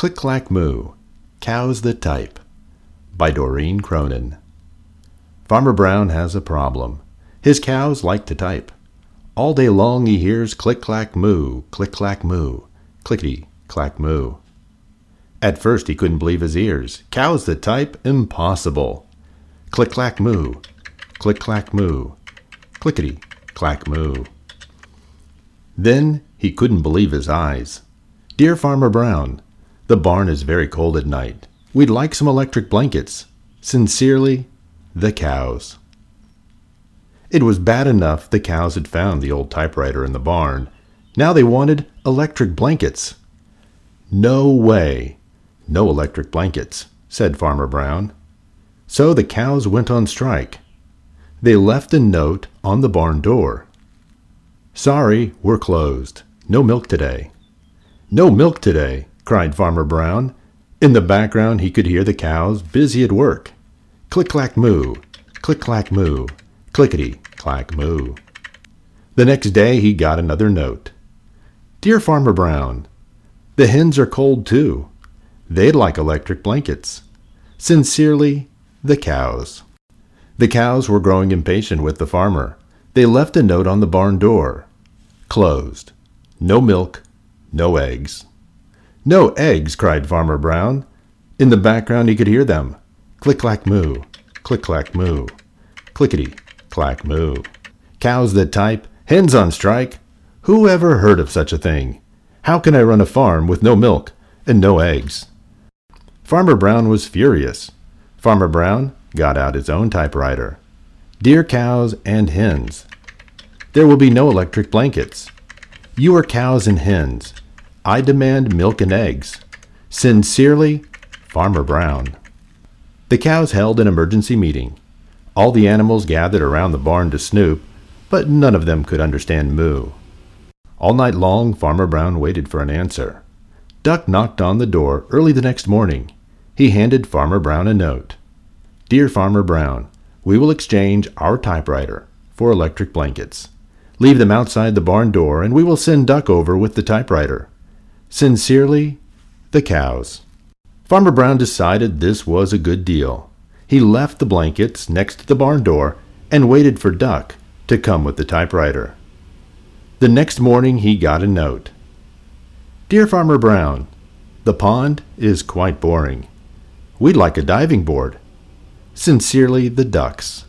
Click Clack Moo Cows That Type by Doreen Cronin. Farmer Brown has a problem. His cows like to type. All day long he hears click clack moo, click clack moo, clickety clack moo. At first he couldn't believe his ears. Cows that type? Impossible. Click clack moo, click clack moo, clickety clack moo. Then he couldn't believe his eyes. Dear Farmer Brown, the barn is very cold at night. We'd like some electric blankets. Sincerely, the cows. It was bad enough the cows had found the old typewriter in the barn. Now they wanted electric blankets. No way. No electric blankets, said Farmer Brown. So the cows went on strike. They left a note on the barn door. Sorry, we're closed. No milk today. No milk today, cried Farmer Brown. In the background he could hear the cows busy at work. Click clack moo, click clack moo, clickety clack moo. The next day he got another note. Dear Farmer Brown, the hens are cold too. They'd like electric blankets. Sincerely, the cows. The cows were growing impatient with the farmer. They left a note on the barn door. Closed. No milk, no eggs. No eggs, cried Farmer Brown. In the background he could hear them. Click clack moo, click clack moo, clickety clack moo. Cows that type, hens on strike. Who ever heard of such a thing? How can I run a farm with no milk and no eggs? Farmer Brown was furious. Farmer Brown got out his own typewriter. Dear cows and hens, there will be no electric blankets. You are cows and hens. I demand milk and eggs. Sincerely, Farmer Brown. The cows held an emergency meeting. All the animals gathered around the barn to snoop, but none of them could understand moo. All night long, Farmer Brown waited for an answer. Duck knocked on the door early the next morning. He handed Farmer Brown a note. Dear Farmer Brown, we will exchange our typewriter for electric blankets. Leave them outside the barn door and we will send Duck over with the typewriter. Sincerely, the cows. Farmer Brown decided this was a good deal. He left the blankets next to the barn door and waited for Duck to come with the typewriter. The next morning he got a note. Dear Farmer Brown, the pond is quite boring. We'd like a diving board. Sincerely, the ducks.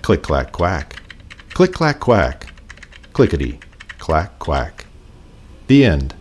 Click clack quack. Click clack quack. Clickety clack quack. The end.